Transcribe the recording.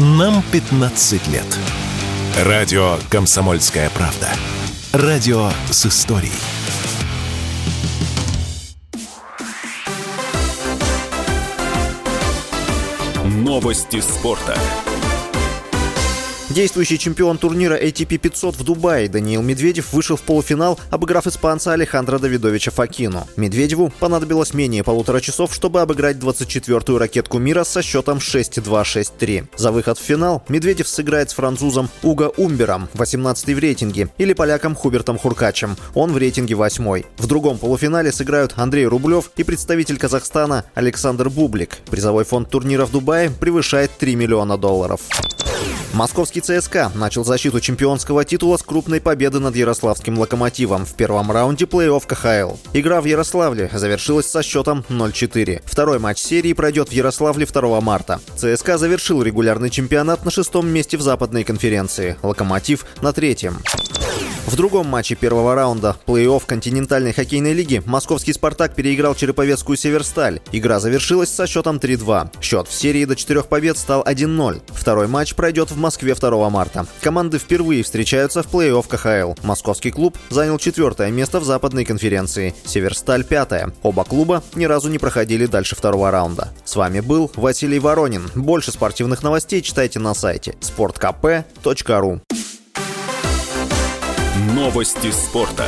Нам 15 лет. Радио «Комсомольская правда». Радио с историей. Новости спорта. Действующий чемпион турнира ATP 500 в Дубае Даниил Медведев вышел в полуфинал, обыграв испанца Алехандро Давидовича Факину. Медведеву понадобилось менее полутора часов, чтобы обыграть 24-ю ракетку мира со счетом 6-2-6-3. За выход в финал Медведев сыграет с французом Уго Умбером, 18-й в рейтинге, или поляком Хубертом Хуркачем, он в рейтинге 8 В другом полуфинале сыграют Андрей Рублев и представитель Казахстана Александр Бублик. Призовой фонд турнира в Дубае превышает 3 миллиона долларов. Московский ЦСКА начал защиту чемпионского титула с крупной победы над Ярославским «Локомотивом» в первом раунде плей-офф КХЛ. Игра в Ярославле завершилась со счетом 0-4. Второй матч серии пройдет в Ярославле 2 марта. ЦСКА завершил регулярный чемпионат на шестом месте в западной конференции. «Локомотив» на третьем. В другом матче первого раунда плей-офф континентальной хоккейной лиги московский «Спартак» переиграл Череповецкую «Северсталь». Игра завершилась со счетом 3-2. Счет в серии до четырех побед стал 1-0. Второй матч пройдет в Москве 2 марта. Команды впервые встречаются в плей-офф КХЛ. Московский клуб занял четвертое место в западной конференции. «Северсталь» — пятое. Оба клуба ни разу не проходили дальше второго раунда. С вами был Василий Воронин. Больше спортивных новостей читайте на сайте sportkp.ru Новости спорта.